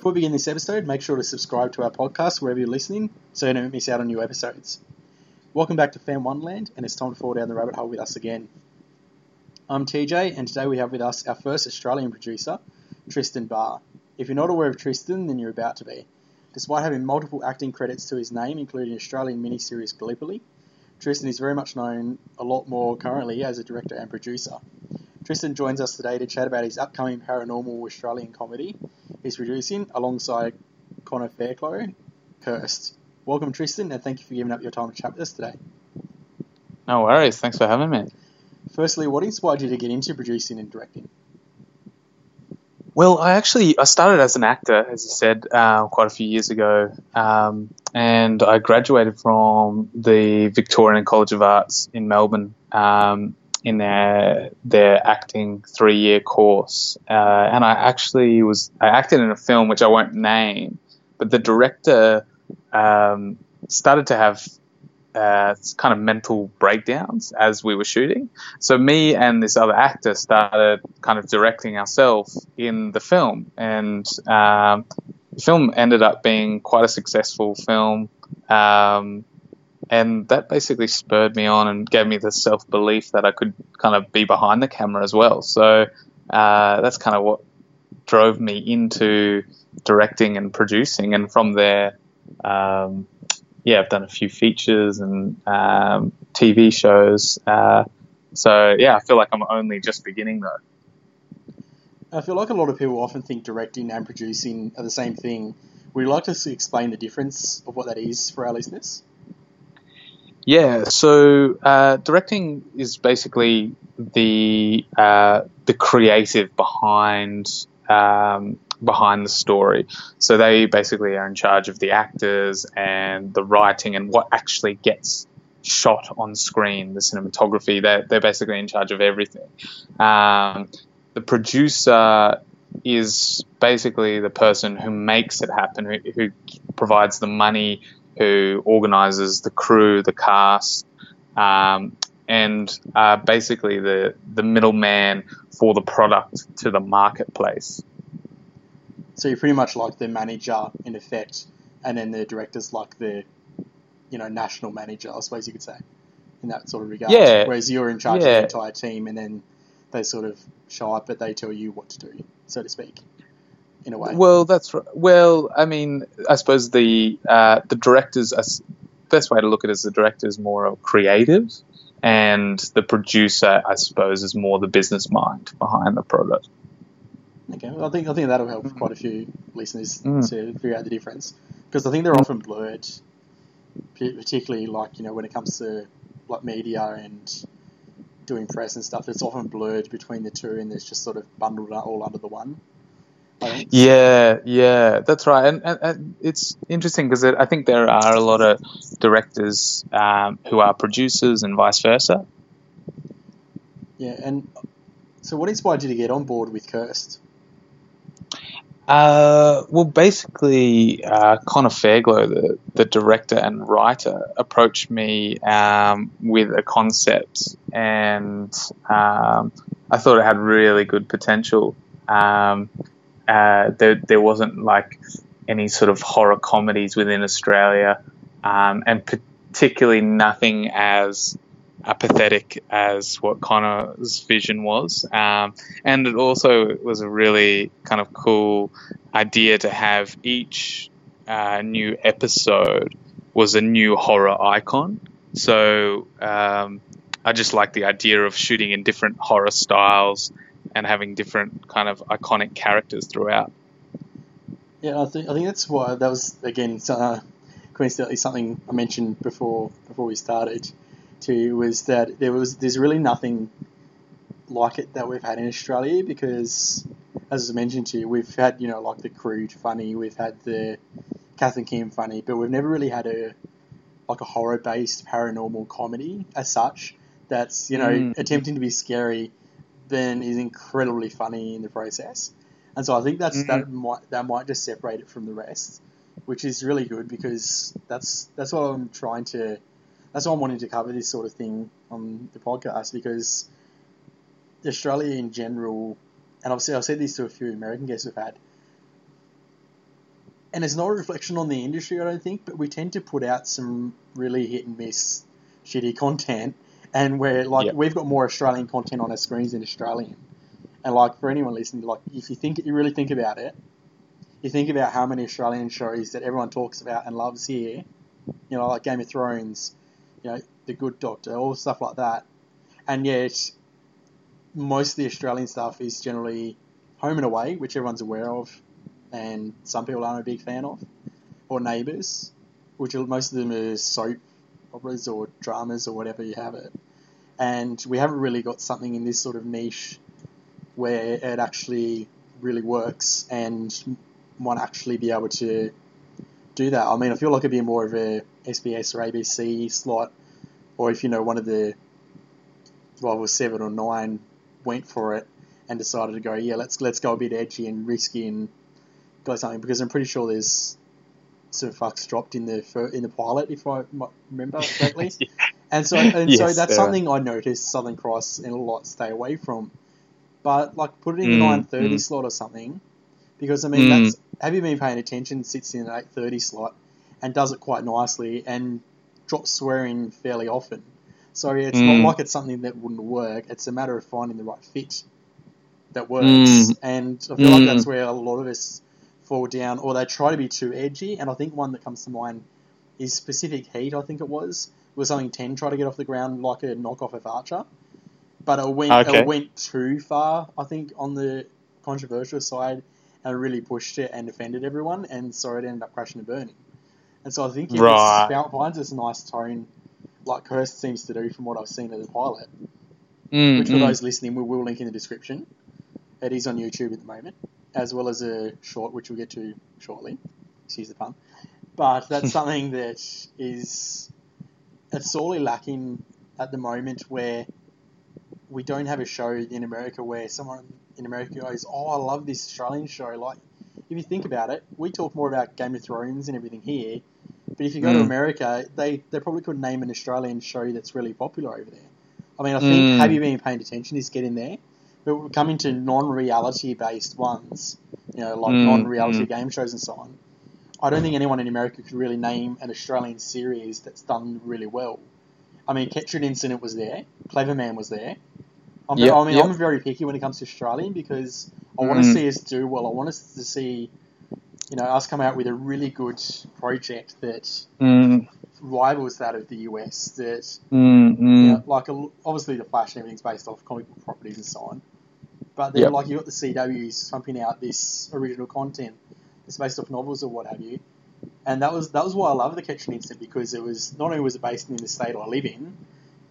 Before we begin this episode, make sure to subscribe to our podcast wherever you're listening so you don't miss out on new episodes. Welcome back to Fan Wonderland, and it's time to fall down the rabbit hole with us again. I'm TJ, and today we have with us our first Australian producer, Tristan Barr. If you're not aware of Tristan, then you're about to be. Despite having multiple acting credits to his name, including Australian miniseries Gallipoli, Tristan is very much known a lot more currently as a director and producer. Tristan joins us today to chat about his upcoming paranormal Australian comedy he's producing alongside Connor Fairclough, Cursed. Welcome, Tristan, and thank you for giving up your time to chat with us today. No worries. Thanks for having me. Firstly, what inspired you to get into producing and directing? Well, I actually I started as an actor, as you said, uh, quite a few years ago, um, and I graduated from the Victorian College of Arts in Melbourne um, in their their acting three year course, uh, and I actually was I acted in a film which I won't name, but the director um, started to have uh, kind of mental breakdowns as we were shooting. So me and this other actor started kind of directing ourselves in the film, and um, the film ended up being quite a successful film. Um, and that basically spurred me on and gave me the self belief that I could kind of be behind the camera as well. So uh, that's kind of what drove me into directing and producing, and from there, um, yeah, I've done a few features and um, TV shows. Uh, so yeah, I feel like I'm only just beginning though. I feel like a lot of people often think directing and producing are the same thing. Would you like to explain the difference of what that is for our listeners? Yeah, so uh, directing is basically the uh, the creative behind um, behind the story. So they basically are in charge of the actors and the writing and what actually gets shot on screen, the cinematography. They're, they're basically in charge of everything. Um, the producer is basically the person who makes it happen, who, who provides the money, who organizes the crew, the cast, um, and uh, basically the the middleman for the product to the marketplace. So you're pretty much like the manager in effect, and then the director's like the, you know, national manager, I suppose you could say, in that sort of regard. Yeah. Whereas you're in charge yeah. of the entire team, and then they sort of show up, but they tell you what to do, so to speak, in a way. Well, that's right. Well, I mean, I suppose the uh, the directors. Best way to look at it is the director is more creative, and the producer, I suppose, is more the business mind behind the product. Okay, well, I think I think that'll help quite a few listeners mm. to figure out the difference because I think they're often blurred, particularly like you know when it comes to like media and doing press and stuff. It's often blurred between the two, and it's just sort of bundled all under the one. Yeah, yeah, that's right, and, and, and it's interesting because I think there are a lot of directors um, who are producers and vice versa. Yeah, and so what inspired you to get on board with Cursed? Uh, well, basically, uh, Connor Fairclough, the, the director and writer, approached me um, with a concept, and um, I thought it had really good potential. Um, uh, there, there wasn't like any sort of horror comedies within Australia, um, and particularly nothing as apathetic as what Connor's vision was. Um, and it also was a really kind of cool idea to have each uh, new episode was a new horror icon. So um, I just like the idea of shooting in different horror styles and having different kind of iconic characters throughout. Yeah, I think I think that's why that was again uh, coincidentally something I mentioned before before we started Too was that there was there's really nothing like it that we've had in Australia because, as I mentioned to you, we've had you know like the crude funny, we've had the Kath and Kim funny, but we've never really had a like a horror based paranormal comedy as such that's you know mm. attempting to be scary, then is incredibly funny in the process. And so I think that's mm-hmm. that might that might just separate it from the rest, which is really good because that's that's what I'm trying to that's why I'm wanting to cover this sort of thing on the podcast because Australia in general, and obviously I've said this to a few American guests we've had, and it's not a reflection on the industry, I don't think, but we tend to put out some really hit and miss shitty content, and we're like Yeah. we've got more Australian content on our screens than Australian. And like for anyone listening, like if you think you really think about it, you think about how many Australian shows that everyone talks about and loves here, you know, like Game of Thrones, you know, The Good Doctor, all stuff like that, and yet most of the Australian stuff is generally home and away, which everyone's aware of, and some people aren't a big fan of, or Neighbours, which are, most of them are soap operas or dramas or whatever you have it. And we haven't really got something in this sort of niche where it actually really works and might actually be able to do that. I mean, I feel like it'd be more of a SBS or ABC slot, or if you know one of the was seven or nine went for it and decided to go, yeah, let's let's go a bit edgy and risky and go something because I'm pretty sure there's some fucks dropped in the in the pilot if I remember correctly. And so, and so that's there are. something I noticed Southern Cross and a lot stay away from. But like, put it in the Mm, nine thirty mm. slot or something, because I mean, Mm. that's have you been paying attention? Sits in an eight thirty slot and does it quite nicely and drops swearing fairly often. So it's Mm. not like it's something that wouldn't work. It's a matter of finding the right fit that works. Mm. And I feel like Mm. that's where a lot of us fall down, or they try to be too edgy. And I think one that comes to mind is Pacific Heat. I think it was was something ten try to get off the ground like a knockoff of Archer, but it went Okay. it went too far. I think on the controversial side, and really pushed it and offended everyone, and so it ended up crashing and burning. And so I think it Right. found- finds this nice tone, like Cursed seems to do from what I've seen of the pilot. Mm, Which for mm. those listening, we will link in the description. It is on YouTube at the moment, as well as a short, which we'll get to shortly. Excuse the pun. But that's something that is it's sorely lacking at the moment where we don't have a show in America where someone in America goes, "Oh, I love this Australian show." Like, if you think about it, we talk more about Game of Thrones and everything here, but if you go to Mm. America, they they probably couldn't name an Australian show that's really popular over there. I mean, I think Mm. have you been paying attention is getting there, but we're coming to non-reality based ones, you know, like Mm, non-reality mm. game shows and so on. I don't think anyone in America could really name an Australian series that's done really well. I mean, Kettering Incident was there, Clever Man was there. I'm, Yep, I mean, yep. I'm very picky when it comes to Australian because I want to Mm. see us do well. I want us to see, you know, us come out with a really good project that Mm, rivals that of the US. That mm, you mm. know, like obviously the Flash and everything's based off comic book properties and so on. But then Yep. like you got the CWs pumping out this original content it's based off novels or what have you. And that was that was why I love the Kettering Incident because it was not only was it based in the state I live in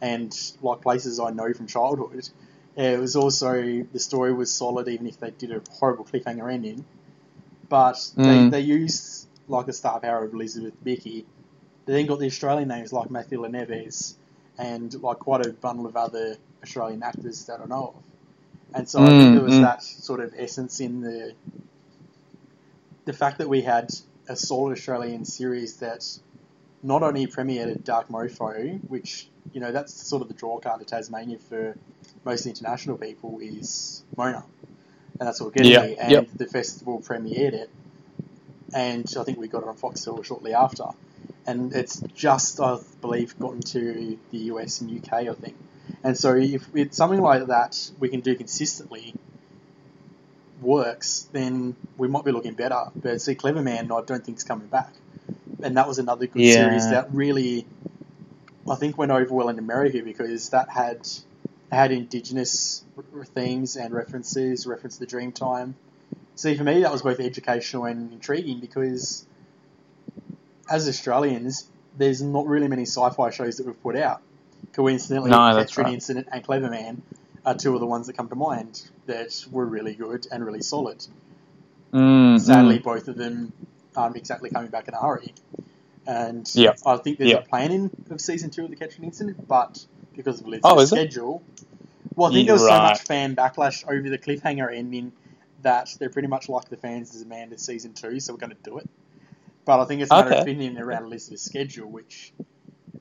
and like places I know from childhood, it was also the story was solid even if they did a horrible cliffhanger ending. But Mm. they, they used like the star power of Elizabeth Debicki. They then got the Australian names like Matthew Le Nevez and like quite a bundle of other Australian actors that I know of. And so I think Mm, there was mm. that sort of essence in the the fact that we had a solid Australian series that not only premiered at Dark Mofo, which you know that's sort of the draw card to Tasmania for most international people is Mona, and that's what we're getting here. And yep. the festival premiered it, and I think we got it on Fox Foxtel shortly after. And it's just, I believe, gotten to the US and UK, I think. And so if it's something like that we can do consistently works, then we might be looking better. But see, Clever Man, I don't think is coming back. And that was another good Yeah. series that really, I think, went over well in America because that had had indigenous r- themes and references, reference to the Dreamtime. See, for me, that was both educational and intriguing because as Australians, there's not really many sci-fi shows that we've put out. Coincidentally, No, right. Incident and Clever Man are two of the ones that come to mind that were really good and really solid. Mm, Sadly, mm. both of them aren't exactly coming back in a hurry. And Yep. I think there's Yep. a planning of season two of the Kettering Incident, but because of Liz's Oh, is it? schedule, well, I think Yeah, there was so much fan backlash over the cliffhanger ending that they're pretty much like the fans as Amanda season two, so we're going to do it. But I think it's a matter of Okay. fitting in around Elizabeth's schedule, which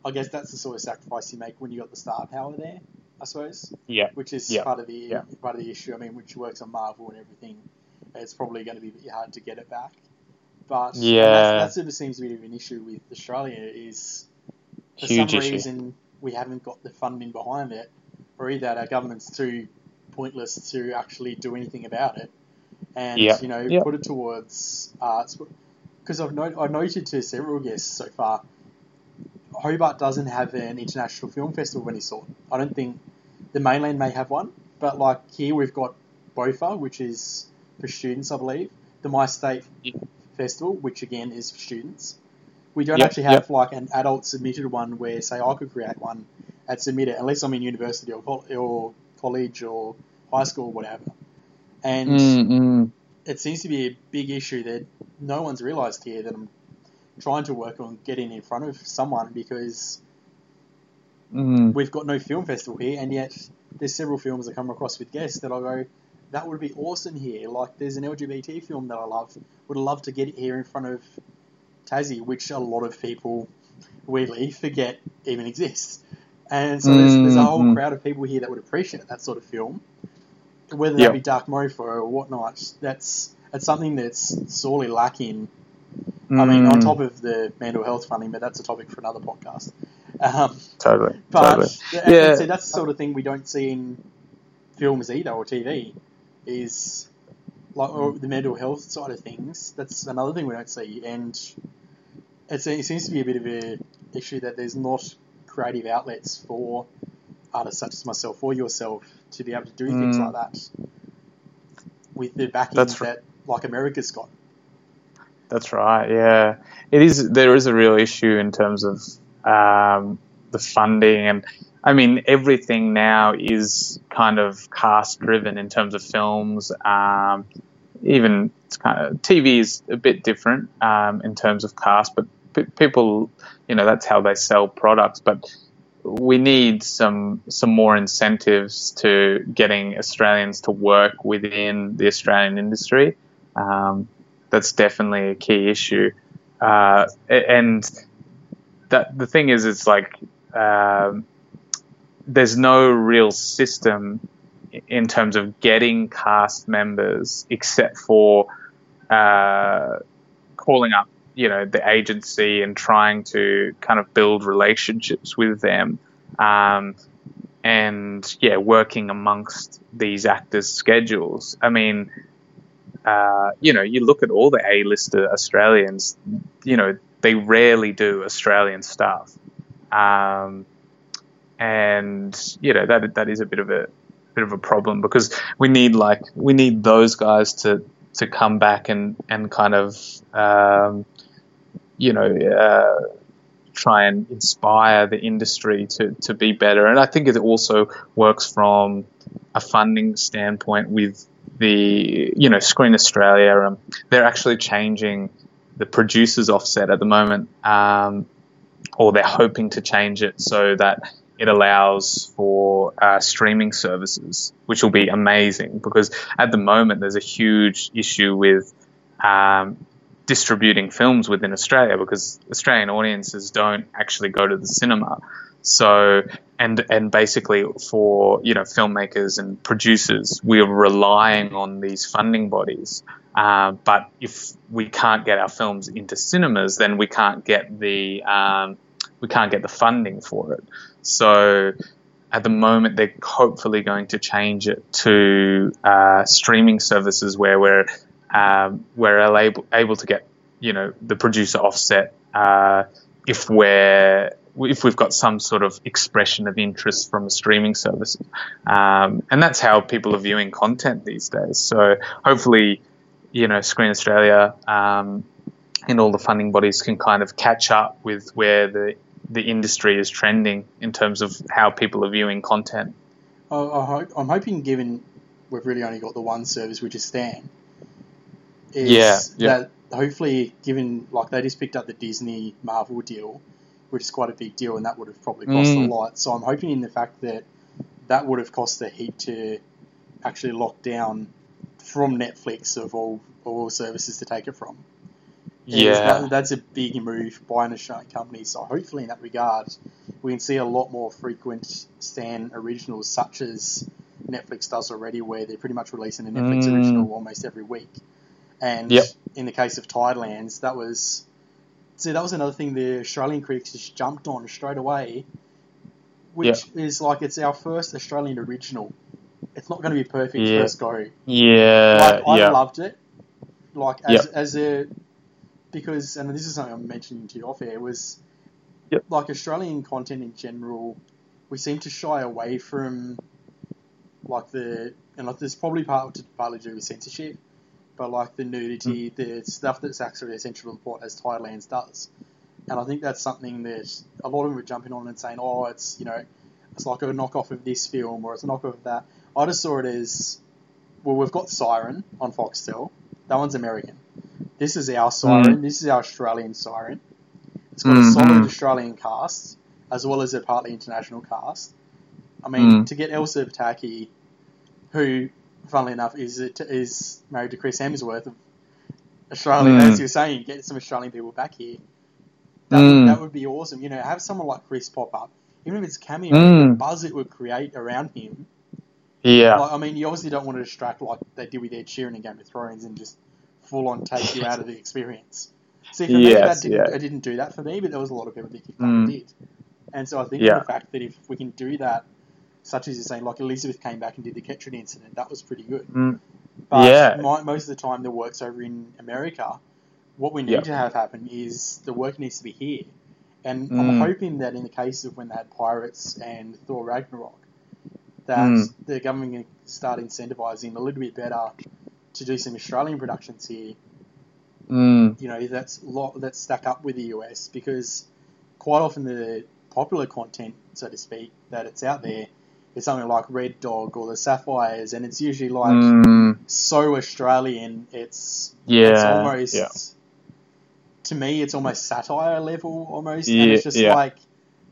I guess that's the sort of sacrifice you make when you got the star power there, I suppose. Yeah. Which is Yeah. part of the Yeah. part of the issue. I mean, she works on Marvel and everything, it's probably going to be a bit hard to get it back. But Yeah. that, that sort of seems to be an issue with Australia is for Huge some issue. reason we haven't got the funding behind it, or either our government's too pointless to actually do anything about it, and you know put it towards uh, arts. Because I've, not, I've noted to several guests so far, Hobart doesn't have an international film festival of any sort. I don't think the mainland may have one, but like here we've got BOFA, which is for students, I believe. The My State Yeah. Festival, which again is for students. We don't Yep, actually have like an adult submitted one where, say, I could create one and submit it, unless I'm in university or, or college or high school or whatever. And Mm, mm. it seems to be a big issue that no one's realised here that I'm trying to work on getting in front of someone because Mm. we've got no film festival here, and yet there's several films I come across with guests that I go, that would be awesome here. Like there's an LGBT film that I love, would love to get it here in front of Tassie, which a lot of people weirdly forget even exists. And so there's, there's a whole Mm, mm. crowd of people here that would appreciate that sort of film, whether that be Dark Mofo or whatnot. That's that's something that's sorely lacking I mean, on Mm. top of the mental health funding, but that's a topic for another podcast. Um, Totally. but totally. yeah, see, that's the sort of thing we don't see in films either or TV. Is like or the mental health side of things. That's another thing we don't see, and it seems to be a bit of a issue that there's not creative outlets for artists such as myself or yourself to be able to do things Mm. like that with the backing That's that like America's got. That's right. Yeah, it is. There is a real issue in terms of um, the funding, and I mean everything now is kind of cast driven in terms of films. Um, even it's kind of TV is a bit different um, in terms of cast, but p- people, you know, that's how they sell products. But we need some some more incentives to getting Australians to work within the Australian industry. Um, that's definitely a key issue. Uh, and that the thing is, it's like um, there's no real system in terms of getting cast members except for uh, calling up, you know, the agency and trying to kind of build relationships with them. Um, and yeah, working amongst these actors' schedules. I mean, uh, you know, you look at all the A-lister Australians, you know, they rarely do Australian stuff. Um, and you know that that is a bit of a bit of a problem because we need like we need those guys to to come back and and kind of um, you know uh, try and inspire the industry to to be better and I think it also works from a funding standpoint with the you know Screen Australia um, they're actually changing the producers offset at the moment um, or they're hoping to change it so that it allows for uh, streaming services, which will be amazing because at the moment there's a huge issue with um, distributing films within Australia because Australian audiences don't actually go to the cinema. So and and basically for you know filmmakers and producers, we are relying on these funding bodies. Uh, but if we can't get our films into cinemas, then we can't get the um, we can't get the funding for it. So at the moment, they're hopefully going to change it to uh, streaming services where we're um, we're able able to get you know the producer offset uh, if we're if we've got some sort of expression of interest from a streaming service, um, and that's how people are viewing content these days. So hopefully, you know, Screen Australia um, and all the funding bodies can kind of catch up with where the the industry is trending in terms of how people are viewing content. I, I'm hoping, given we've really only got the one service, which is Stan, is Yeah, yeah. that hopefully, given like they just picked up the Disney Marvel deal, which is quite a big deal, and that would have probably cost Mm. a lot. So I'm hoping in the fact that that would have cost the Heat to actually lock down from Netflix of all all services to take it from. Yeah, that- that's a big move by an Australian company. So hopefully, in that regard, we can see a lot more frequent Stan originals, such as Netflix does already, where they're pretty much releasing a Netflix Mm. original almost every week. And Yep, in the case of Tidelands, that was see that was another thing the Australian critics just jumped on straight away, which is like it's our first Australian original. It's not going to be perfect Yeah. first go. Yeah, Like, I yeah, loved it. Like as as a because and this is something I'm mentioning to you off air was Yep. like Australian content in general, we seem to shy away from like the and like there's probably part to partly due to do with censorship, but like the nudity, the stuff that's actually essential to the plot as Tidelands does. And I think that's something that a lot of them are jumping on and saying, oh, it's you know, it's like a knockoff of this film or it's a knockoff of that. I just saw it as well. We've got Siren on Foxtel. That one's American. This is our Siren. This is our Australian Siren. It's got a Mm, solid mm. Australian cast as well as a partly international cast. I mean, Mm. to get Elsa Pataky, who, funnily enough, is is married to Chris Hemsworth of Australia, Mm. as you were saying, get some Australian people back here. That, Mm. would, that would be awesome. You know, have someone like Chris pop up, even if it's cameo, Mm. the buzz it would create around him. yeah, Like, I mean, you obviously don't want to distract like they did with Ed Sheeran in Game of Thrones and just full on take you out of the experience. See, for me, that Yes, didn't, yeah. it didn't do that for me, but there was a lot of people that it Mm. did. And so I think Yeah. the fact that if we can do that, such as you're saying, like Elizabeth came back and did the Kettering incident, that was pretty good. Mm. But Yeah. my, most of the time, the work's over in America. What we need Yeah. to have happen is the work needs to be here. And I'm Mm. hoping that in the case of when they had Pirates and Thor Ragnarok, that Mm. the government can start incentivizing a little bit better to do some Australian productions here. Mm. You know, that's lot that stack up with the US because quite often the popular content, so to speak, that it's out there is something like Red Dog or the Sapphires, and it's usually like Mm. so Australian. It's Yeah, it's almost yeah. to me, it's almost satire level almost, Yeah, and it's just yeah. like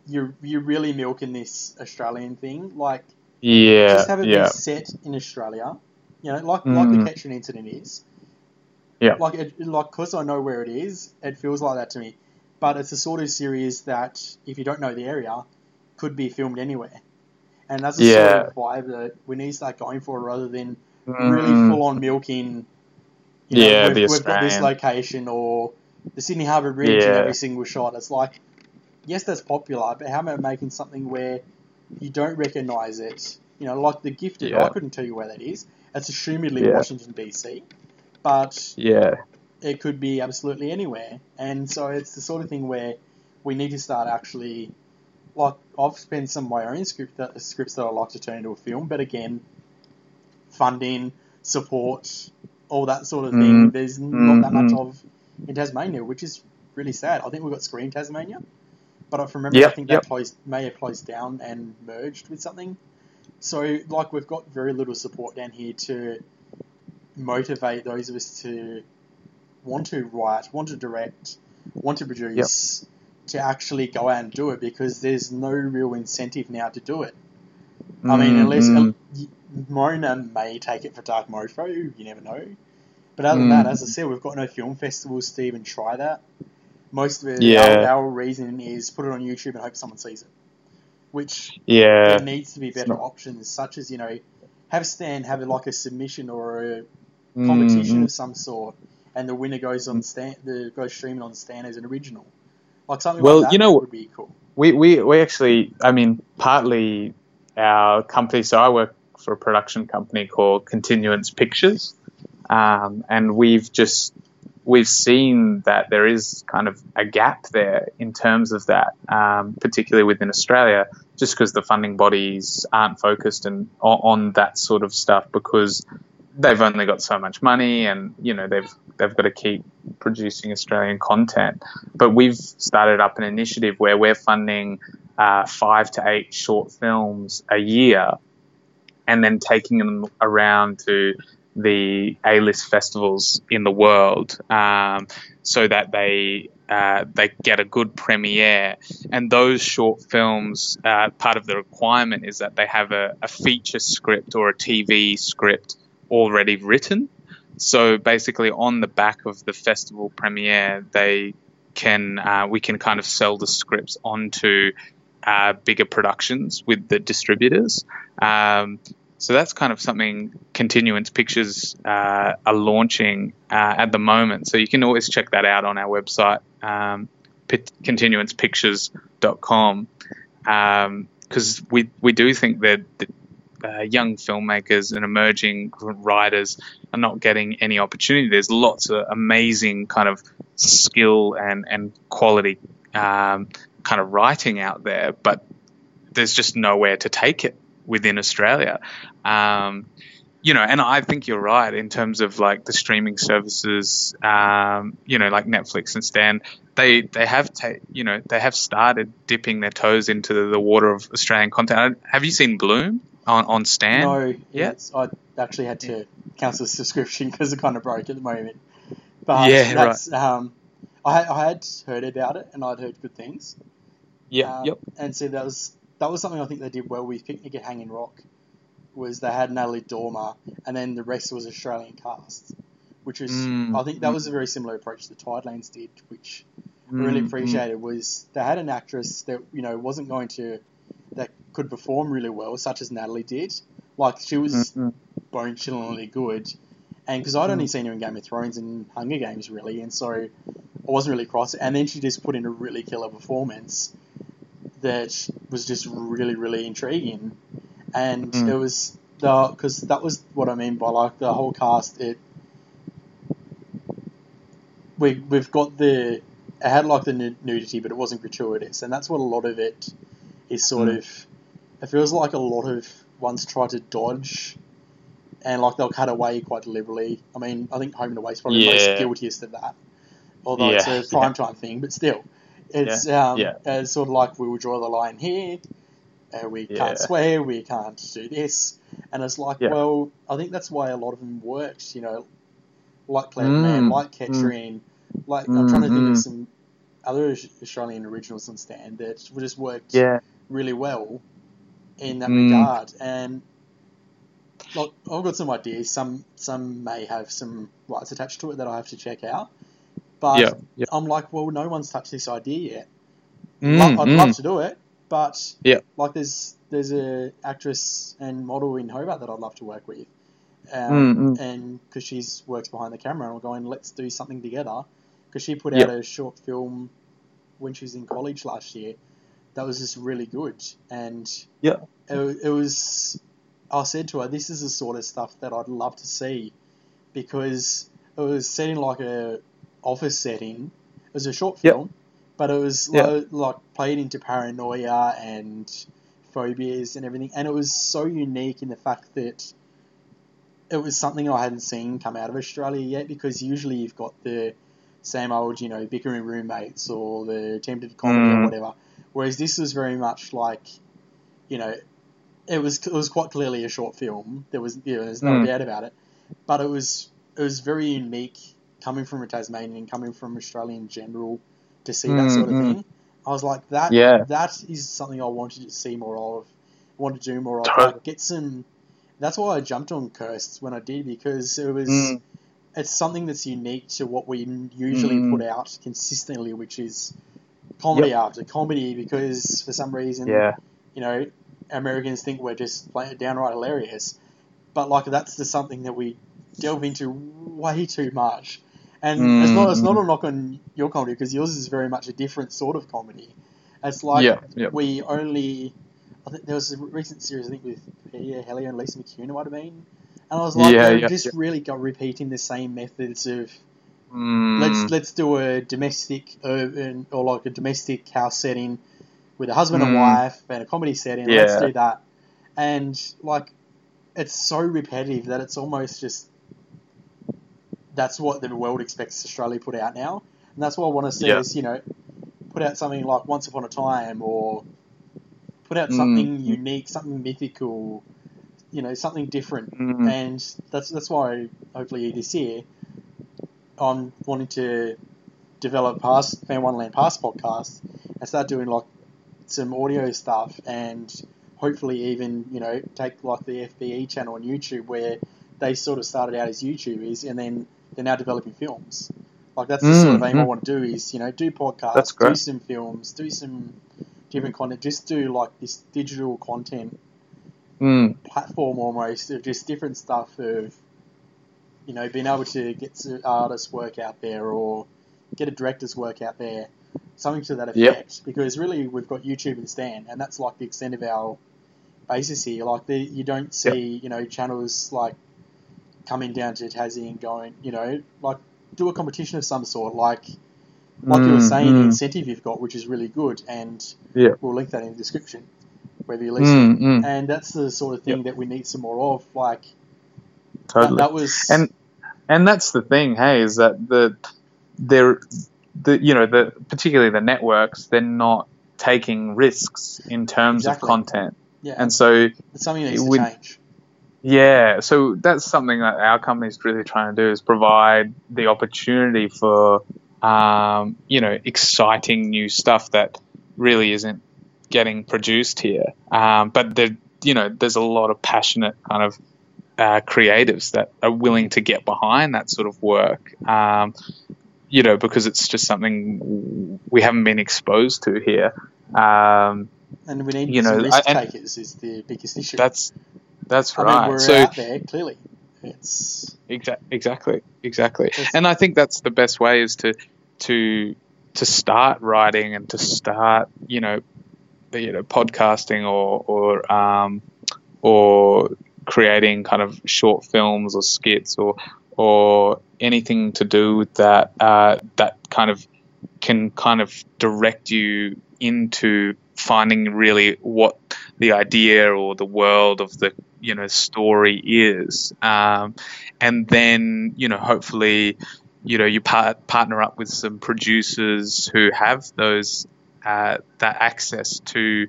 you're you're really milking this Australian thing. Like yeah, just have it yeah, be set in Australia. You know, like like the Mm. Kettering incident is. Yeah. Like it, like because I know where it is, it feels like that to me. But it's a sort of series that, if you don't know the area, could be filmed anywhere. And that's a Yeah. sort of vibe that we need to start going for, rather than really Mm. full on milking. You know, Yeah, we've, the we've got this location or the Sydney Harbour Bridge in every single shot. It's like, yes, that's popular, but how about making something where you don't recognise it? You know, like the Gifted. Yeah. I couldn't tell you where that is. It's assumedly Yeah. Washington DC, but yeah, it could be absolutely anywhere. And so it's the sort of thing where we need to start actually, like I've spent some of my own script that, scripts that I like to turn into a film, but again, funding, support, all that sort of thing. Mm. There's not that much Mhm. of in Tasmania, which is really sad. I think we've got Screen Tasmania, but memory, I Yep, think that yep. closed may have closed down and merged with something. So, like, we've got very little support down here to motivate those of us to want to write, want to direct, want to produce, to actually go out and do it because there's no real incentive now to do it. I mean, unless Mm. Mona may take it for Dark Mofo, you never know. But other than Mm. that, as I said, we've got no film festivals to even try that. Most of it, Yeah. our, our reason is put it on YouTube and hope someone sees it. Which yeah, there needs to be better options, such as you know, have Stan have like a submission or a Mm, competition mm. of some sort, and the winner goes on Stan, the goes streaming on Stan as an original, like something Well, like you know- what would be cool. we, we, we actually, I mean, partly our company, so I work for a production company called Continuance Pictures, um, and we've just, we've seen that there is kind of a gap there in terms of that, um, particularly within Australia, just because the funding bodies aren't focused and, on, on that sort of stuff because they've only got so much money and, you know, they've, they've got to keep producing Australian content but we've started up an initiative where we're funding uh, five to eight short films a year and then taking them around to the A-list festivals in the world um, so that they uh, they get a good premiere. And those short films, uh, part of the requirement is that they have a, a feature script or a TV script already written. So basically, on the back of the festival premiere, they can uh, we can kind of sell the scripts onto uh, bigger productions with the distributors. Um, So that's kind of something Continuance Pictures uh, are launching uh, at the moment. So you can always check that out on our website, um, continuancepictures.com, because um, we we do think that, that uh, young filmmakers and emerging writers are not getting any opportunity. There's lots of amazing kind of skill and and quality um, kind of writing out there, but there's just nowhere to take it within Australia. Um, you know, and I think you're right in terms of like the streaming services, um, you know, like Netflix and Stan. They they have ta- you know they have started dipping their toes into the, the water of Australian content. Have you seen Bloom on on Stan? No, yes, I actually had to cancel the subscription because it kind of broke at the moment. But yeah, that's, right. Um, I, I had heard about it and I'd heard good things. Yeah, um, yep. And so that was that was something I think they did well with Picnic at Hanging Rock. Was they had Natalie Dormer, and then the rest was Australian cast, which was mm. I think that was a very similar approach that Tidelands did, which mm. I really mm, appreciated. Mm. Was they had an actress that you know wasn't going to that could perform really well, such as Natalie did. Like she was mm-hmm. bone chillingly good, and because I'd only mm. seen her in Game of Thrones and Hunger Games really, and so I wasn't really cross. And then she just put in a really killer performance that was just really, really intriguing. And mm. it was the because that was what I mean by like the whole cast. It we we've got the it had like the nudity, but it wasn't gratuitous, and that's what a lot of it is sort mm. of. It feels like a lot of ones try to dodge, and like they'll cut away quite deliberately. I mean, I think Home and Away is probably yeah. the most guiltiest of that, although yeah. it's a prime time yeah. thing, but still. It's. Um, yeah. sort of like we will draw the line here. Uh, we can't swear. We can't do this. And it's like, well, I think that's why a lot of them worked. You know, like Clever mm. Man, like Kettering, mm. like I'm trying to think of mm-hmm. some other Australian originals on stand that just worked yeah. Really well in that mm. regard. And like, I've got some ideas. Some some may have some rights attached to it that I have to check out. But yeah, yeah. I'm like, well, no one's touched this idea yet. Mm, I'd mm. love to do it, but yeah. like there's there's a actress and model in Hobart that I'd love to work with, um, mm, and because she's works behind the camera, and we're going, let's do something together. Because she put out a short film when she was in college last year, that was just really good, and yeah, it, it was. I said to her, this is the sort of stuff that I'd love to see, because it was set in like a office setting. It was a short film, yep. but it was yep. lo- like played into paranoia and phobias and everything, and it was so unique in the fact that it was something I hadn't seen come out of Australia yet. Because usually you've got the same old, you know, bickering roommates or the attempted comedy mm. or whatever. Whereas this was very much like, you know, it was it was quite clearly a short film. There was you know, there's no mm. doubt about it, but it was it was very unique coming from a Tasmanian, coming from Australia in general, to see mm, that sort of mm. thing. I was like, that yeah. that is something I wanted to see more of, want to do more of. Like, get some. That's why I jumped on Cursed when I did because it was. Mm. It's something that's unique to what we usually put out consistently, which is comedy yep. after comedy. Because for some reason, yeah. you know, Americans think we're just downright hilarious, but like that's the something that we delve into way too much. And mm. it's not it's not a knock on your comedy because yours is very much a different sort of comedy. It's like yeah, yeah. we only. I think there was a recent series I think with Peter Hellier and Lisa McCune, it might have been, and I was like, yeah, just really got repeating the same methods of. Mm. Let's let's do a domestic urban or like a domestic house setting with a husband mm. and wife and a comedy setting. Yeah. Let's do that, and like it's so repetitive that it's almost just that's what the world expects Australia put out now, and that's what I want to see is you know put out something like Once Upon a Time or put out something mm. unique, something mythical, you know, something different, mm. and that's that's why hopefully this year I'm wanting to develop past Fan Wonderland Pass podcast and start doing like some audio stuff and hopefully even you know take like the FBE channel on YouTube where they sort of started out as YouTubers and then they're now developing films. Like that's the mm, sort of aim mm. I want to do is you know do podcasts, do some films, do some different content, just do like this digital content Mm. platform almost of just different stuff of you know being able to get some artists work out there or get a director's work out there something to that effect Yep. because really we've got YouTube and Stan and that's like the extent of our basis here like the, you don't see you know channels like coming down to Tassie and going you know like do a competition of some sort like like you were Mm, saying the mm. incentive you've got which is really good and we'll link that in the description whether you listen Mm, mm, and that's the sort of thing that we need some more of. Like that, totally. that was and and that's the thing, hey, is that the they're the you know the particularly the networks they're not taking risks in terms Exactly. of content, yeah, and so it's something that needs we- to change. yeah, so that's something that our company's really trying to do is provide the opportunity for um, you know exciting new stuff that really isn't getting produced here. Um, but there, you know, there's a lot of passionate kind of uh, creatives that are willing to get behind that sort of work. Um, you know, because it's just something we haven't been exposed to here. Um, And we need you know, risk takers is the biggest issue. that's that's I right. mean, we're so out there clearly. It's Exa- exactly, exactly. It's- And I think that's the best way is to to to start writing and to start, you know, the, you know, podcasting or or um, or creating kind of short films or skits or or anything to do with that uh, that kind of can kind of direct you into finding really what the idea or the world of the you know story is. Um, and then you know hopefully you know you part, partner up with some producers who have those uh, that access to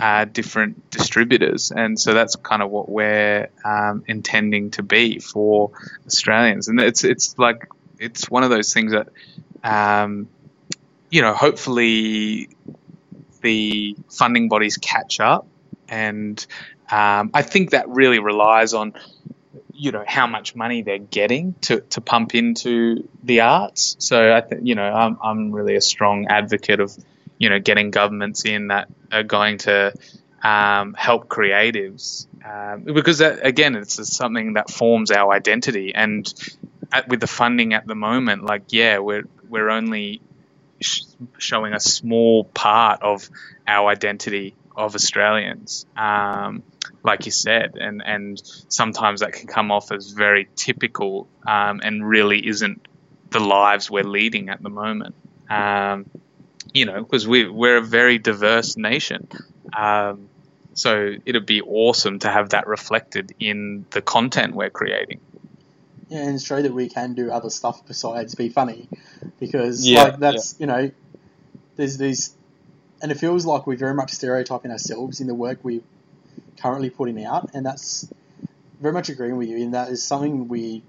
uh, different distributors. And so that's kind of what we're um, intending to be for Australians. And it's it's like it's one of those things that um, you know hopefully the funding bodies catch up. And um, I think that really relies on you know how much money they're getting to, to pump into the arts. So I think you know I'm I'm really a strong advocate of you know getting governments in that are going to um, help creatives um, because that, again it's something that forms our identity and at, with the funding at the moment like yeah we're we're only sh- showing a small part of our identity of Australians, um, like you said, and and sometimes that can come off as very typical um, and really isn't the lives we're leading at the moment. Um, you know, because we we're a very diverse nation. Um, so it'd be awesome to have that reflected in the content we're creating. yeah, and show that we can do other stuff besides be funny, because Yeah, like that's you know, there's these, and it feels like we're very much stereotyping ourselves in the work we're currently putting out, and that's very much agreeing with you. And that is something we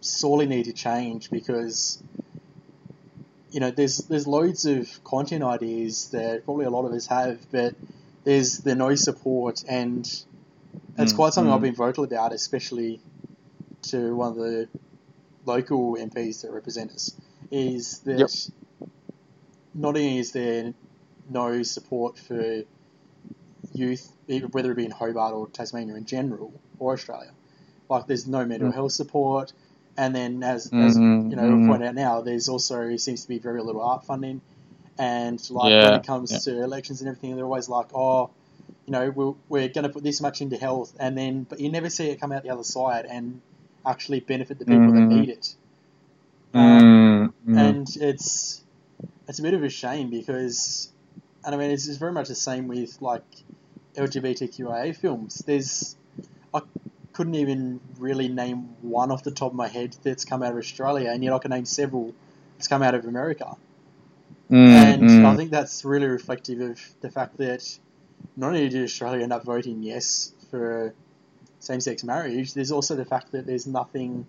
sorely need to change because you know there's there's loads of content ideas that probably a lot of us have, but there's the no support, and that's Mm, quite something mm. I've been vocal about, especially to one of the local MPs that represent us, is that Yep. not only is there no support for youth, whether it be in Hobart or Tasmania in general, or Australia, like there's no mental Mm. health support, and then as, as Mhm, you know mhm. we pointed out now, there's also seems to be very little art funding, and like when it comes yeah. to elections and everything, they're always like, oh, you know, we're, we're going to put this much into health, and then but you never see it come out the other side and actually benefit the people Mhm. that need it. Um, Mm, mm. and it's it's a bit of a shame because, and I mean, it's, it's very much the same with like LGBTQIA films. There's couldn't even really name one off the top of my head that's come out of Australia, and yet I can name several that's come out of America. Mm, And mm. I think that's really reflective of the fact that not only did Australia end up voting yes for same-sex marriage, there's also the fact that there's nothing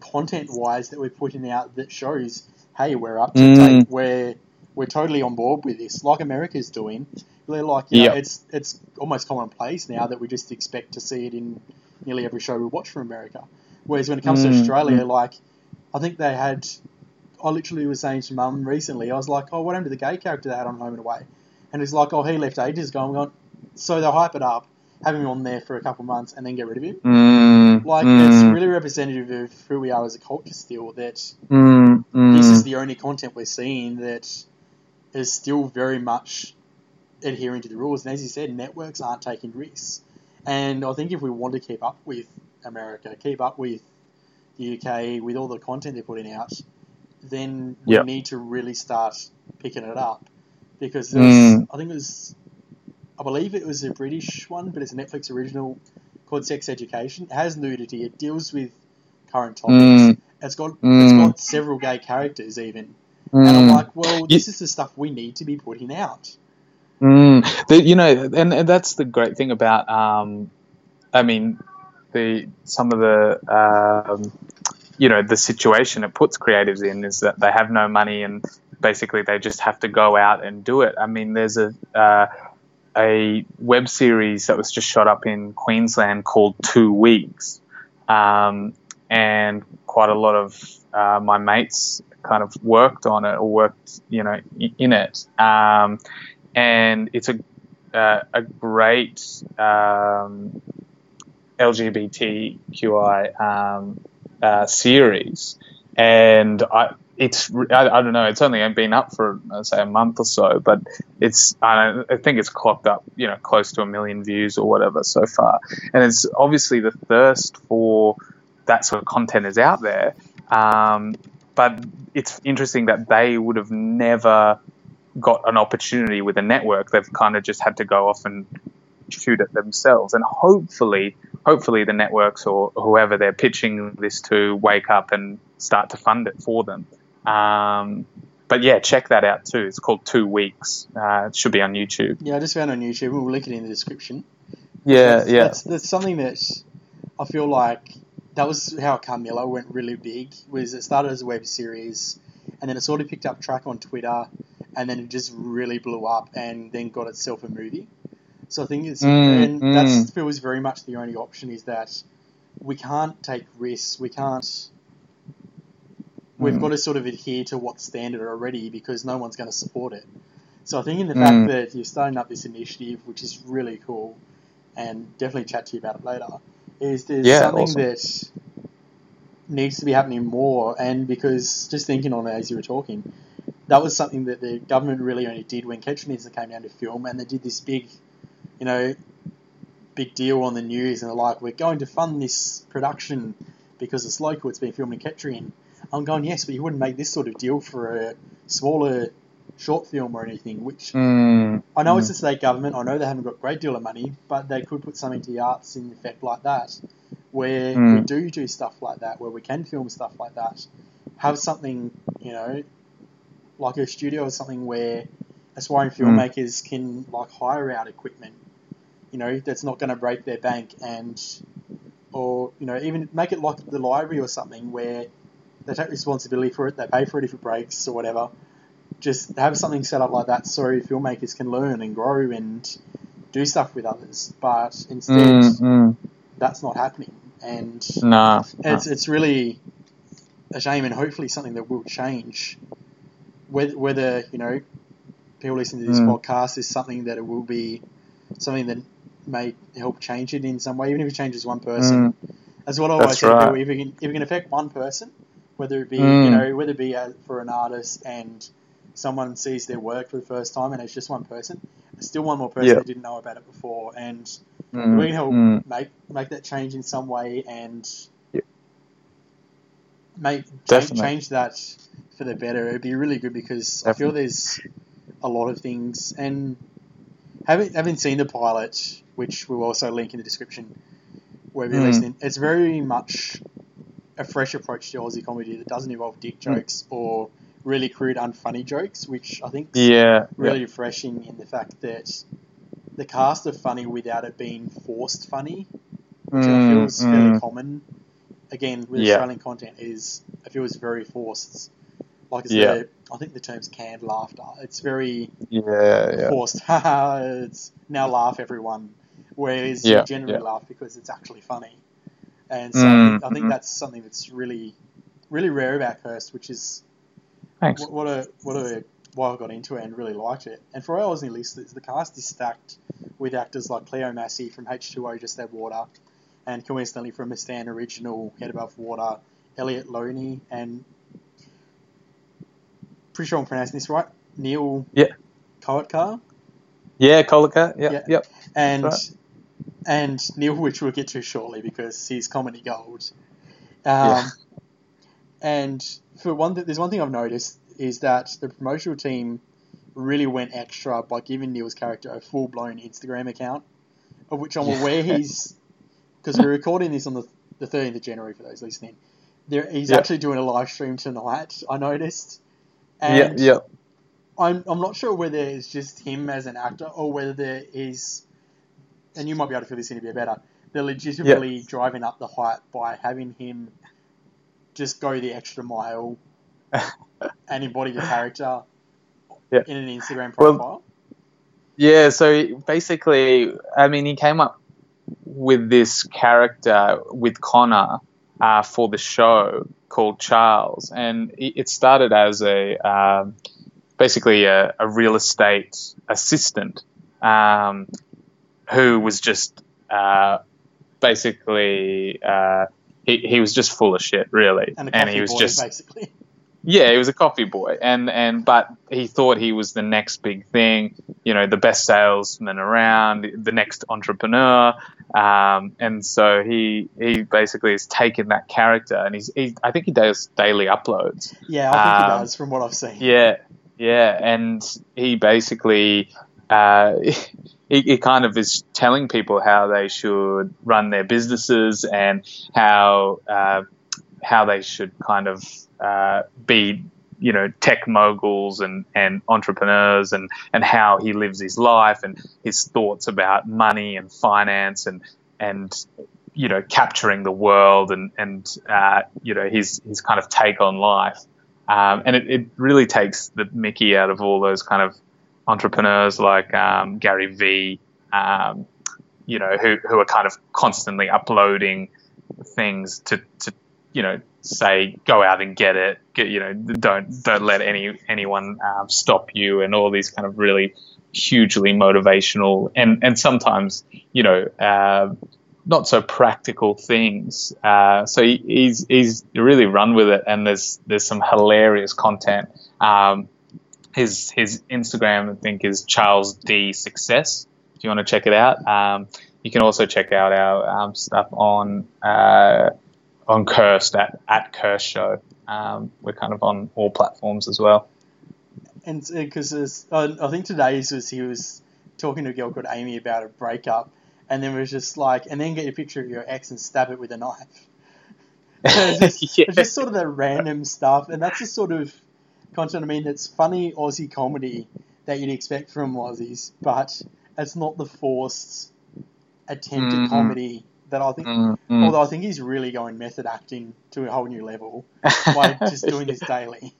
content-wise that we're putting out that shows, hey, we're up to Mm. date, we're we're totally on board with this, like America's doing. They're like, you know, Yeah. it's it's almost commonplace now that we just expect to see it in nearly every show we watch from America. Whereas when it comes to Mm, Australia, like, I think they had I literally was saying to mum recently, I was like, oh, what happened to the gay character they had on Home and Away? And it's like, oh, he left ages ago. I'm going, so they'll hype it up, have him on there for a couple of months and then get rid of him. Mm, Like mm, it's really representative of who we are as a culture still. That mm, mm, this is the only content we're seeing that is still very much adhering to the rules. And as you said, networks aren't taking risks. And I think if we want to keep up with America, keep up with the UK, with all the content they're putting out, then we Yep. need to really start picking it up. Because Mm. I think it was, I believe it was a British one, but it's a Netflix original called Sex Education. It has nudity. It deals with current topics. Mm. It's got it's Mm. got several gay characters even, and I'm mm. like, well, this is the stuff we need to be putting out. Mm, the, you know, and, and that's the great thing about, um, I mean, the some of the, um, you know, the situation it puts creatives in is that they have no money and basically they just have to go out and do it. I mean, there's a uh, a web series that was just shot up in Queensland called Two Weeks, um, and quite a lot of uh, my mates kind of worked on it or worked, you know, in it. Um, and it's a uh, a great um, LGBTQI um, uh, series, and I it's I, I don't know it's only been up for uh, say a month or so, but it's I, I think it's clocked up you know close to a million views or whatever so far, and it's obviously the thirst for that sort of content is out there. Um, but it's interesting that they would have never got an opportunity with a network, they've kind of just had to go off and shoot it themselves. And hopefully, hopefully the networks or whoever they're pitching this to wake up and start to fund it for them. Um, but yeah, check that out too. It's called Two Weeks. Uh, it should be on YouTube. Yeah, I just found it on YouTube. We'll link it in the description. Yeah, that's, yeah. That's, that's something that I feel like that was how Carmilla went really big. Was it started as a web series, and then it sort of picked up track on Twitter, and then it just really blew up, and then got itself a movie. So I think it's Mm, and mm. that feels very much the only option is that we can't take risks. We can't. We've Mm. got to sort of adhere to what's standard already because no one's going to support it. So I think in the Mm. fact that you're starting up this initiative, which is really cool, and definitely chat to you about it later, is there's Yeah, something awesome. that needs to be happening more. And because just thinking on it as you were talking, that was something that the government really only did when Catch came down to film, and they did this big, you know, big deal on the news, and they're like, "We're going to fund this production because it's local. It's been filmed in Kettering." I'm going, yes, but you wouldn't make this sort of deal for a smaller short film or anything, which Mm, I know Mm. it's the state government. I know they haven't got a great deal of money, but they could put something to the arts in effect like that, where we Mm. do do stuff like that, where we can film stuff like that. Have something, you know, like a studio or something where aspiring Mm. filmmakers can like hire out equipment, you know, that's not going to break their bank, and or you know even make it like the library or something where they take responsibility for it, they pay for it if it breaks or whatever just have something set up like that so filmmakers can learn and grow and do stuff with others. But instead, mm, mm. that's not happening, and Nah. it's it's really a shame, and hopefully something that will change. Whether, whether you know people listening to this Mm. podcast is something that it will be something that may help change it in some way, even if it changes one person. That's what I always say. right. If it can if it can affect one person, whether it be you Mm. know whether it be uh for an artist and someone sees their work for the first time and it's just one person, it's still one more person Yeah. that didn't know about it before, and Mm, we can help mm. make make that change in some way and Yeah. make change, change that for the better. It'd be really good because I feel there's a lot of things and having having seen the pilot, which we'll also link in the description where we're Mm. listening, it's very much a fresh approach to Aussie comedy that doesn't involve dick Mm. jokes or really crude, unfunny jokes, which I think Yeah. really refreshing in the fact that the cast are funny without it being forced funny, which I feel is Mm, fairly mm. common. Again, with Yeah. Australian content is I feel it's very forced. Like it's Yeah. I think the term's canned laughter. It's very Yeah. Yeah. forced. Haha, it's now laugh everyone. Whereas Yeah, you generally yeah. laugh because it's actually funny. And so Mm, I think mhm. that's something that's really, really rare about Cursed, which is Thanks. what, a what a why I got into it and really liked it. And for all I was in list, the cast is stacked with actors like Cleo Massey from H2O Just Add Water, and coincidentally from a Stan original Head Above Water, Elliot Loney, and pretty sure I'm pronouncing this right, Neil Yeah. Koetkar, Yeah. Yep, Yeah. yep. and That's and Neil, which we'll get to shortly because he's comedy gold. Um, Yeah. And for one, th- there's one thing I've noticed is that the promotional team really went extra by giving Neil's character a full blown Instagram account, of which I'm aware he's because we're recording this on the the 13th of January for those listening. There, he's Yeah. actually doing a live stream tonight. I noticed. And yep. I'm, I'm not sure whether it's just him as an actor or whether there is, and you might be able to feel this in a bit better, they're legitimately driving up the hype by having him just go the extra mile and embody the character Yeah. in an Instagram Well- profile. Yeah, so basically, I mean, he came up with this character with Connor uh, for the show called Charles, and it it started as a um, basically a, a real estate assistant um, who was just uh, basically uh, he, he was just full of shit, really, and a coffee he was boy, just basically. Yeah, he was a coffee boy, and and but he thought he was the next big thing, you know, the best salesman around, the next entrepreneur, um, and so he he basically has taken that character, and he's he, I think he does daily uploads. Yeah, I think he Um, does from what I've seen. Yeah, yeah, and he basically uh, he, he kind of is telling people how they should run their businesses and how uh, how they should kind of uh, be you know tech moguls and, and entrepreneurs and, and how he lives his life and his thoughts about money and finance and and you know capturing the world and and uh, you know his his kind of take on life. Um, and it, it really takes the Mickey out of all those kind of entrepreneurs like um, Gary Vee, um, you know, who, who are kind of constantly uploading things to, to, you know, say go out and get it, get, you know, don't don't let any anyone um, stop you, and all these kind of really hugely motivational and and sometimes you know. Uh, not so practical things. Uh, so he, he's he's really run with it, and there's there's some hilarious content. Um, his his Instagram I think is Charles D Success. If you want to check it out, um, you can also check out our um, stuff on uh, on Cursed at at Curse Show. Um, we're kind of on all platforms as well. And because uh, I think today's was he was talking to a girl called Amy about a breakup, and then it was just like, and then get a picture of your ex and stab it with a knife. it's, just, Yeah. it's just sort of the random stuff, and that's the sort of content I mean. it's funny Aussie comedy that you'd expect from Aussies, but it's not the forced attempt Mhm. at comedy that I think. Mm, mm. Although I think he's really going method acting to a whole new level by just doing this daily.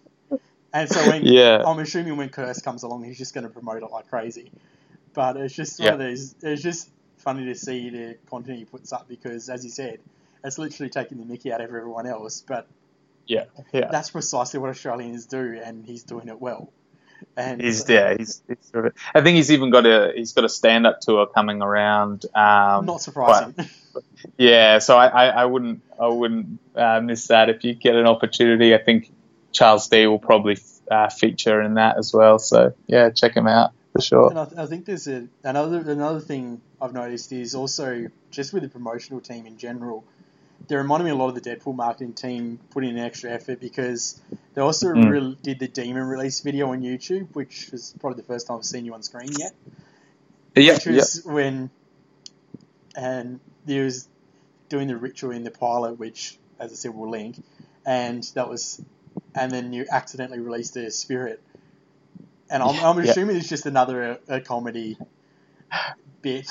And so when Yeah. I'm assuming when Cursed comes along, he's just going to promote it like crazy. But it's just Yeah. one of those. It's just funny to see the content he puts up because, as you said, it's literally taking the Mickey out of everyone else. But yeah, yeah. that's precisely what Australians do, and he's doing it well. And He's yeah, he's, he's sort of, I think he's even got a he's got a stand up tour coming around. Um, not surprising. Yeah, so I, I, I wouldn't I wouldn't uh, miss that if you get an opportunity. I think Charles D will probably uh, feature in that as well. So yeah, check him out for sure. And I, th- I think there's a, another another thing I've noticed is also just with the promotional team in general, they reminded me a lot of the Deadpool marketing team putting in extra effort because they also Mm. re- did the demon release video on YouTube, which was probably the first time I've seen you on screen yet. Yeah, which yeah, was when and there was doing the ritual in the pilot, which, as I said, we'll link, and that was, and then you accidentally released a spirit, and I'm, I'm Yeah. assuming it's just another uh, a comedy bit.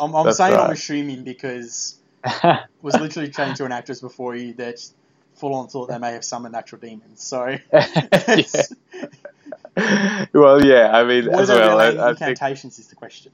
I'm, I'm saying I'm right. assuming because it was literally changed to an actress before you that full on thought they may have summoned actual demons. So well, yeah, I mean, as well, I, I think incantations is the question.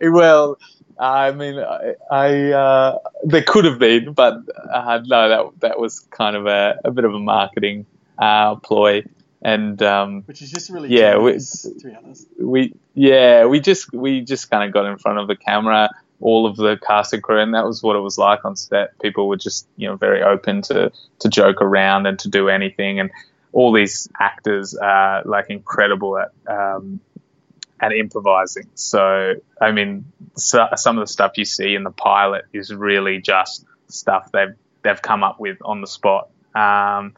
Well, I mean, I, I uh, there could have been, but uh, no, that that was kind of a, a bit of a marketing uh, ploy. and um, which is just really Yeah, we- to be honest. we yeah we just we just kind of got in front of the camera all of the cast and crew and that was what it was like on set people were just you know very open to to joke around and to do anything and all these actors are like incredible at um, at improvising. So i mean so, some of the stuff you see in the pilot is really just stuff they've they've come up with on the spot. Um,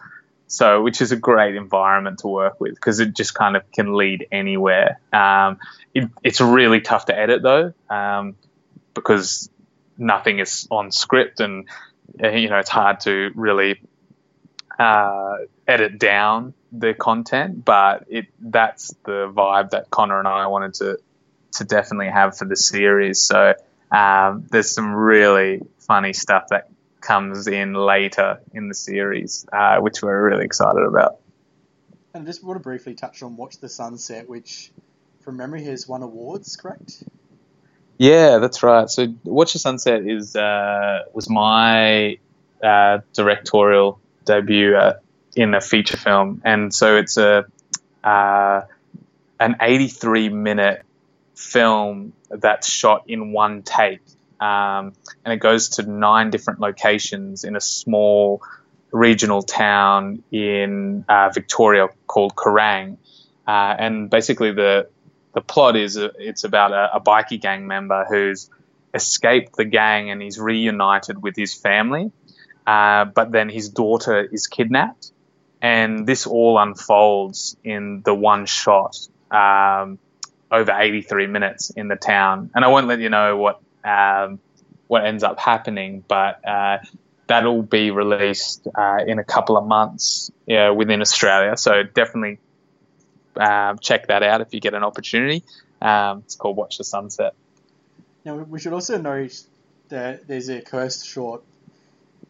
so which is a great environment to work with because it just kind of can lead anywhere. Um, it, it's really tough to edit though um, because nothing is on script and you know it's hard to really uh, edit down the content. But it that's the vibe that Connor and I wanted to to definitely have for the series. So um, there's some really funny stuff that comes in later in the series, uh, which we're really excited about. And I just want to briefly touch on Watch the Sunset, which, from memory, has won awards, correct? Yeah, that's right. So Watch the Sunset is uh, was my uh, directorial debut uh, in a feature film, and so it's a uh, an 83 minute film that's shot in one take, um, and it goes to nine different locations in a small regional town in uh, Victoria called Kerang, uh, and basically the the plot is uh, it's about a, a bikie gang member who's escaped the gang and he's reunited with his family, uh, but then his daughter is kidnapped, and this all unfolds in the one shot um, over 83 minutes in the town. And I won't let you know what um, what ends up happening, but uh, that'll be released uh, in a couple of months within Australia. So definitely um, check that out if you get an opportunity. Um, it's called Watch the Sunset. Now, we should also note that there's a cursed short,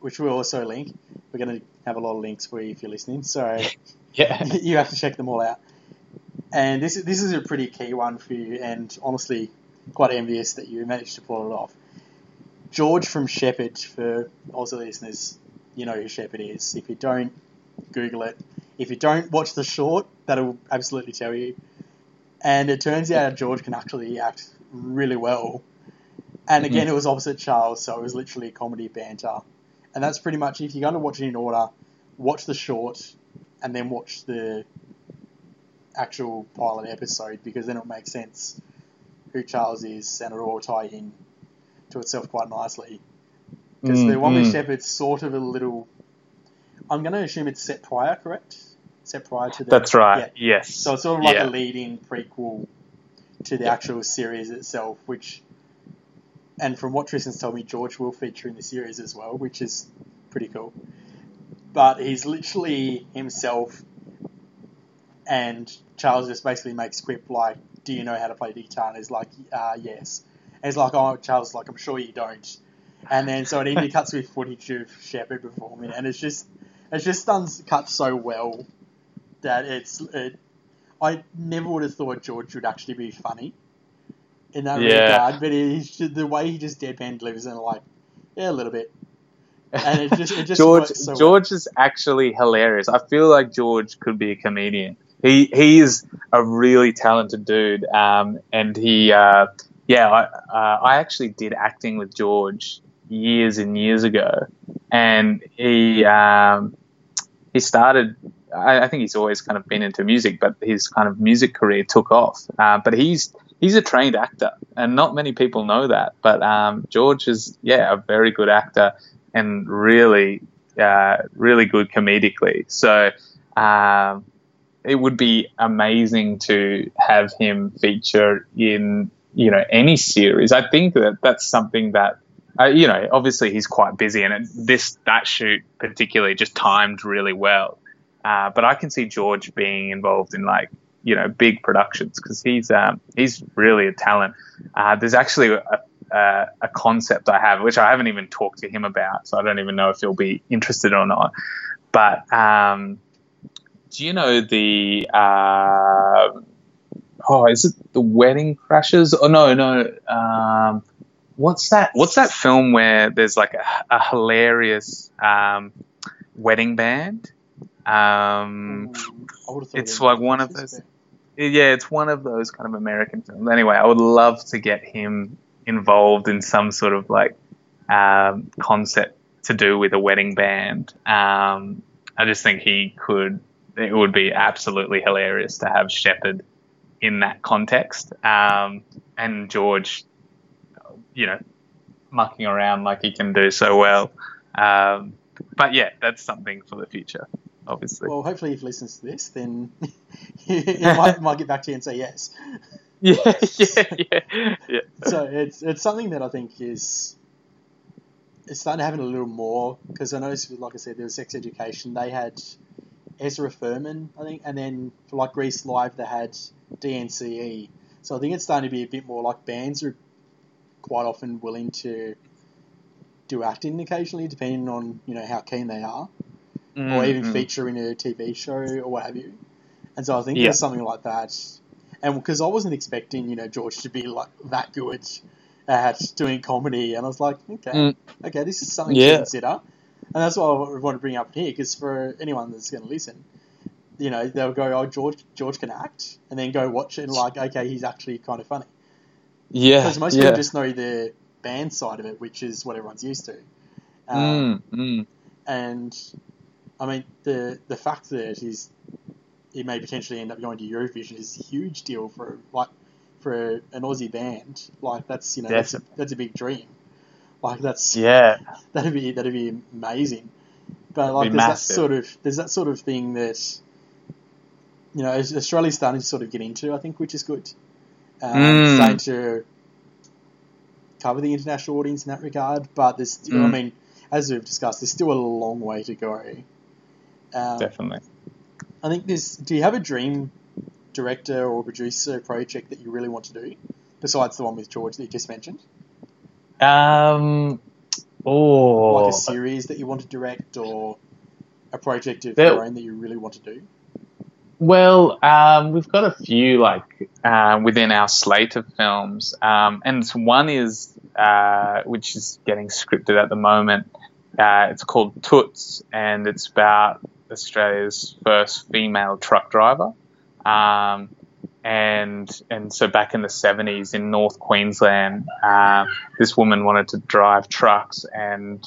which we'll also link. We're going to have a lot of links for you if you're listening, so Yeah. you have to check them all out. And this is, this is a pretty key one for you, and honestly, quite envious that you managed to pull it off. George from Sheppard, for Aussie listeners, you know who Sheppard is. If you don't, Google it. If you don't watch the short, that'll absolutely tell you. And it turns out George can actually act really well. And mm-hmm. again, it was opposite Charles, so it was literally comedy banter. And that's pretty much, if you're going to watch it in order, watch the short and then watch the actual pilot episode because then it'll make sense who Charles is and it'll all tie in to itself quite nicely. Because Mm, the one with mm. Sheppard's sort of a little. I'm going to assume it's set prior, correct? Set prior to the. That's right. Yeah. Yes. So it's sort of like Yeah. a lead-in prequel to the Yeah. actual series itself, which, and from what Tristan's told me, George will feature in the series as well, which is pretty cool. But he's literally himself, and Charles just basically makes quip like, "Do you know how to play guitar?" And he's like, uh, "Yes." And he's like, "Oh, Charles, like I'm sure you don't." And then so it even cuts with footage of Sheppard performing, and it's just it's just done cut so well that it's it, I never would have thought George would actually be funny in that Yeah. regard, but he's the way he just deadpan delivers and like yeah a little bit, and it just it just George so well. George is actually hilarious. I feel like George could be a comedian. He he is a really talented dude. Um, and he uh, yeah, I uh, I actually did acting with George years and years ago, and he um, he started. I, I think he's always kind of been into music, but his kind of music career took off. Uh, but he's he's a trained actor, and not many people know that. But um, George is yeah a very good actor and really uh, really good comedically. So um, it would be amazing to have him feature in you know any series. I think that that's something that. Uh, you know, obviously he's quite busy, and it, this that shoot particularly just timed really well. Uh, but I can see George being involved in like you know big productions because he's um, he's really a talent. Uh, there's actually a, a, a concept I have which I haven't even talked to him about, so I don't even know if he'll be interested or not. But um, do you know the uh, oh is it the Wedding Crashers? Oh no no. Um, what's that? What's that film where there's like a, a hilarious um, wedding band? Um, Ooh, I would've thought it's like one of those- yeah, it's one of those kind of American films. Anyway, I would love to get him involved in some sort of like um, concept to do with a wedding band. Um, I just think he could. It would be absolutely hilarious to have Sheppard in that context, um, and George, you know, mucking around like he can do so well. Um, but yeah, that's something for the future, obviously. Well, hopefully, if he listens to this, then he, might, might get back to you and say yes. yeah, yeah, yeah, yeah. So it's it's something that I think is it's starting to happen a little more because I noticed, like I said, there was sex education. They had Ezra Furman, I think, and then for like Grease Live, they had DNCE. So I think it's starting to be a bit more like bands are quite often willing to do acting occasionally, depending on you know how keen they are, or even Mm, mm. feature in a TV show or what have you. And so I think Yeah. there's something like that. And because I wasn't expecting, you know, George to be like that good at doing comedy, and I was like, okay, Mm. okay, this is something Yeah. to consider. And that's why I want to bring up here, because for anyone that's going to listen, you know, they'll go, oh, George, George can act, and then go watch it and like, okay, he's actually kind of funny. Yeah, Because most yeah. people just know the band side of it, which is what everyone's used to. Um, Mm, mm. and I mean the the fact that he's he may potentially end up going to Eurovision is a huge deal for like for an Aussie band. Like that's you know that's a, that's a big dream. Like that's Yeah, that'd be that'd be amazing. But like there's massive. that sort of there's that sort of thing that you know Australia's starting to sort of get into, I think, which is good. Um, Mm. Starting to cover the international audience in that regard, but there's still, I Mm. mean, as we've discussed, there's still a long way to go. Um, definitely. I think there's. Do you have a dream director or producer project that you really want to do, besides the one with George that you just mentioned? Um, oh, Like a series that you want to direct, or a project of There- your own that you really want to do? Well, um, we've got a few like uh, within our slate of films, um, and one is uh, which is getting scripted at the moment. Uh, it's called Toots, and it's about Australia's first female truck driver. Um, and and so back in the 70s in North Queensland, uh, this woman wanted to drive trucks, and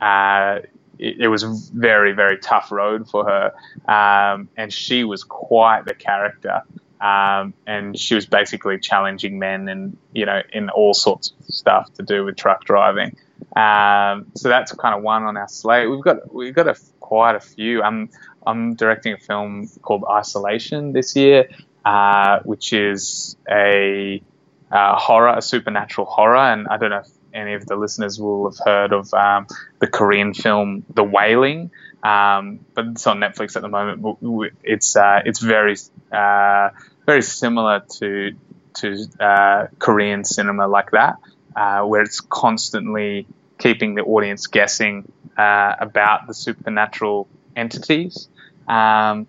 uh, it, it was a very very tough road for her um, and she was quite the character. Um, and she was basically challenging men and you know in all sorts of stuff to do with truck driving. Um, so that's kind of one on our slate. We've got we've got a, quite a few. I'm I'm directing a film called Isolation this year, uh, which is a uh, horror, a supernatural horror, and I don't know if any of the listeners will have heard of um, the Korean film The Wailing, um, but it's on Netflix at the moment. It's uh, it's very uh, very similar to to uh, Korean cinema like that, where it's constantly keeping the audience guessing uh, about the supernatural entities. Um,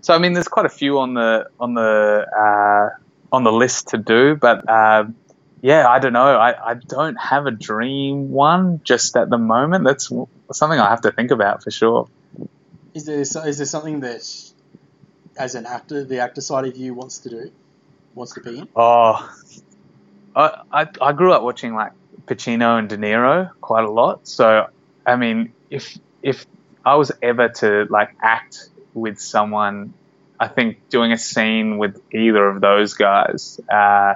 so I mean, there's quite a few on the on the uh, on the list to do, but uh, yeah, I don't know. I, I don't have a dream one just at the moment. That's something I have to think about for sure. Is there is there something that, as an actor, the actor side of you wants to do, wants to be in? Oh, I, I I grew up watching like Pacino and De Niro quite a lot. So I mean, if if I was ever to like act with someone, I think doing a scene with either of those guys uh,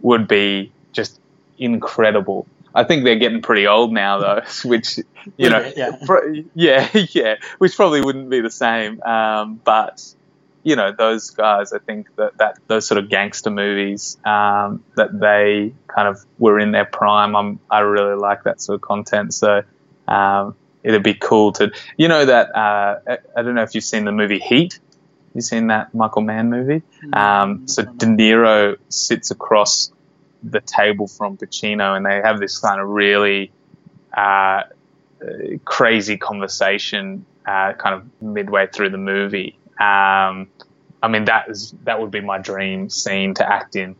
would be just incredible. I think they're getting pretty old now, though, which you know, Yeah, yeah. pro- yeah, yeah, which probably wouldn't be the same. Um, but you know, those guys, I think that, that those sort of gangster movies um, that they kind of were in their prime. I'm, I really like that sort of content. So um, it'd be cool to, you know, that uh, I, I don't know if you've seen the movie Heat. You seen that Michael Mann movie? Um, so De Niro sits across the table from Pacino, and they have this kind of really uh, crazy conversation, uh, kind of midway through the movie. Um, I mean, that is that would be my dream scene to act in.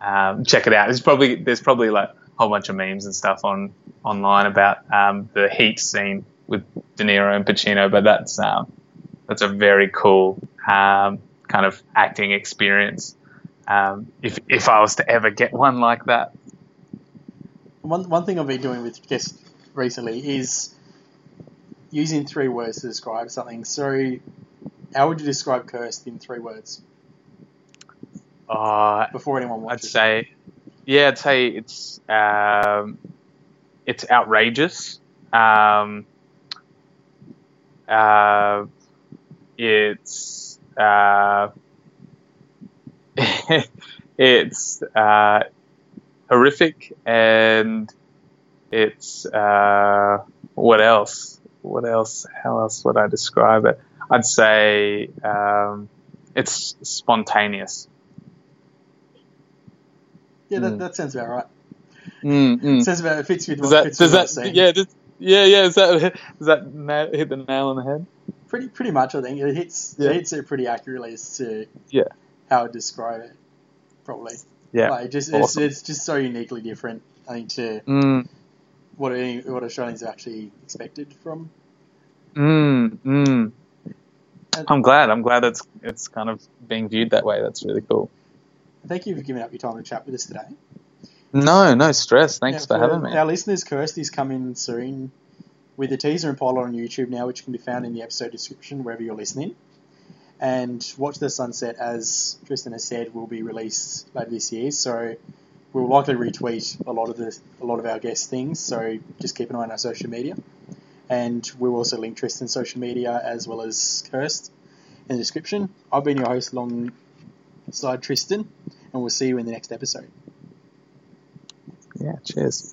Um, check it out. There's probably there's probably like whole bunch of memes and stuff on online about um, the Heat scene with De Niro and Pacino, but that's um, that's a very cool um, kind of acting experience. Um, if if I was to ever get one like that, One, one thing I've been doing with guests recently is using three words to describe something. So, how would you describe Cursed in three words uh, before anyone watches, I'd say, yeah, I'd say it's um, it's outrageous. Um, uh, it's uh, it's uh, horrific, and it's uh, what else? What else? How else would I describe it? I'd say um, it's spontaneous. Yeah, that, Mm. that sounds about right. Mm, mm. Sounds about it fits with Does what that fits does with what I've that seen. yeah does, yeah yeah is that does that na- hit the nail on the head? Pretty pretty much, I think it hits Yeah. it hits it pretty accurately as to Yeah. how I'd describe it. Probably, Yeah. like, just Awesome. it's, it's just so uniquely different. I think to Mm, what any, what Australians actually expected from. mm, mm. And- I'm glad. I'm glad it's it's kind of being viewed that way. That's really cool. Thank you for giving up your time to chat with us today. No, no stress. Thanks Yeah, for having me. Our listeners, Cursed's coming soon with a teaser and pilot on YouTube now, which can be found in the episode description wherever you're listening. And Watch the Sunset, as Tristan has said, will be released later this year. So we'll likely retweet a lot of the a lot of our guest things. So just keep an eye on our social media, and we'll also link Tristan's social media as well as Cursed in the description. I've been your host alongside Tristan, and we'll see you in the next episode. Yeah. Cheers.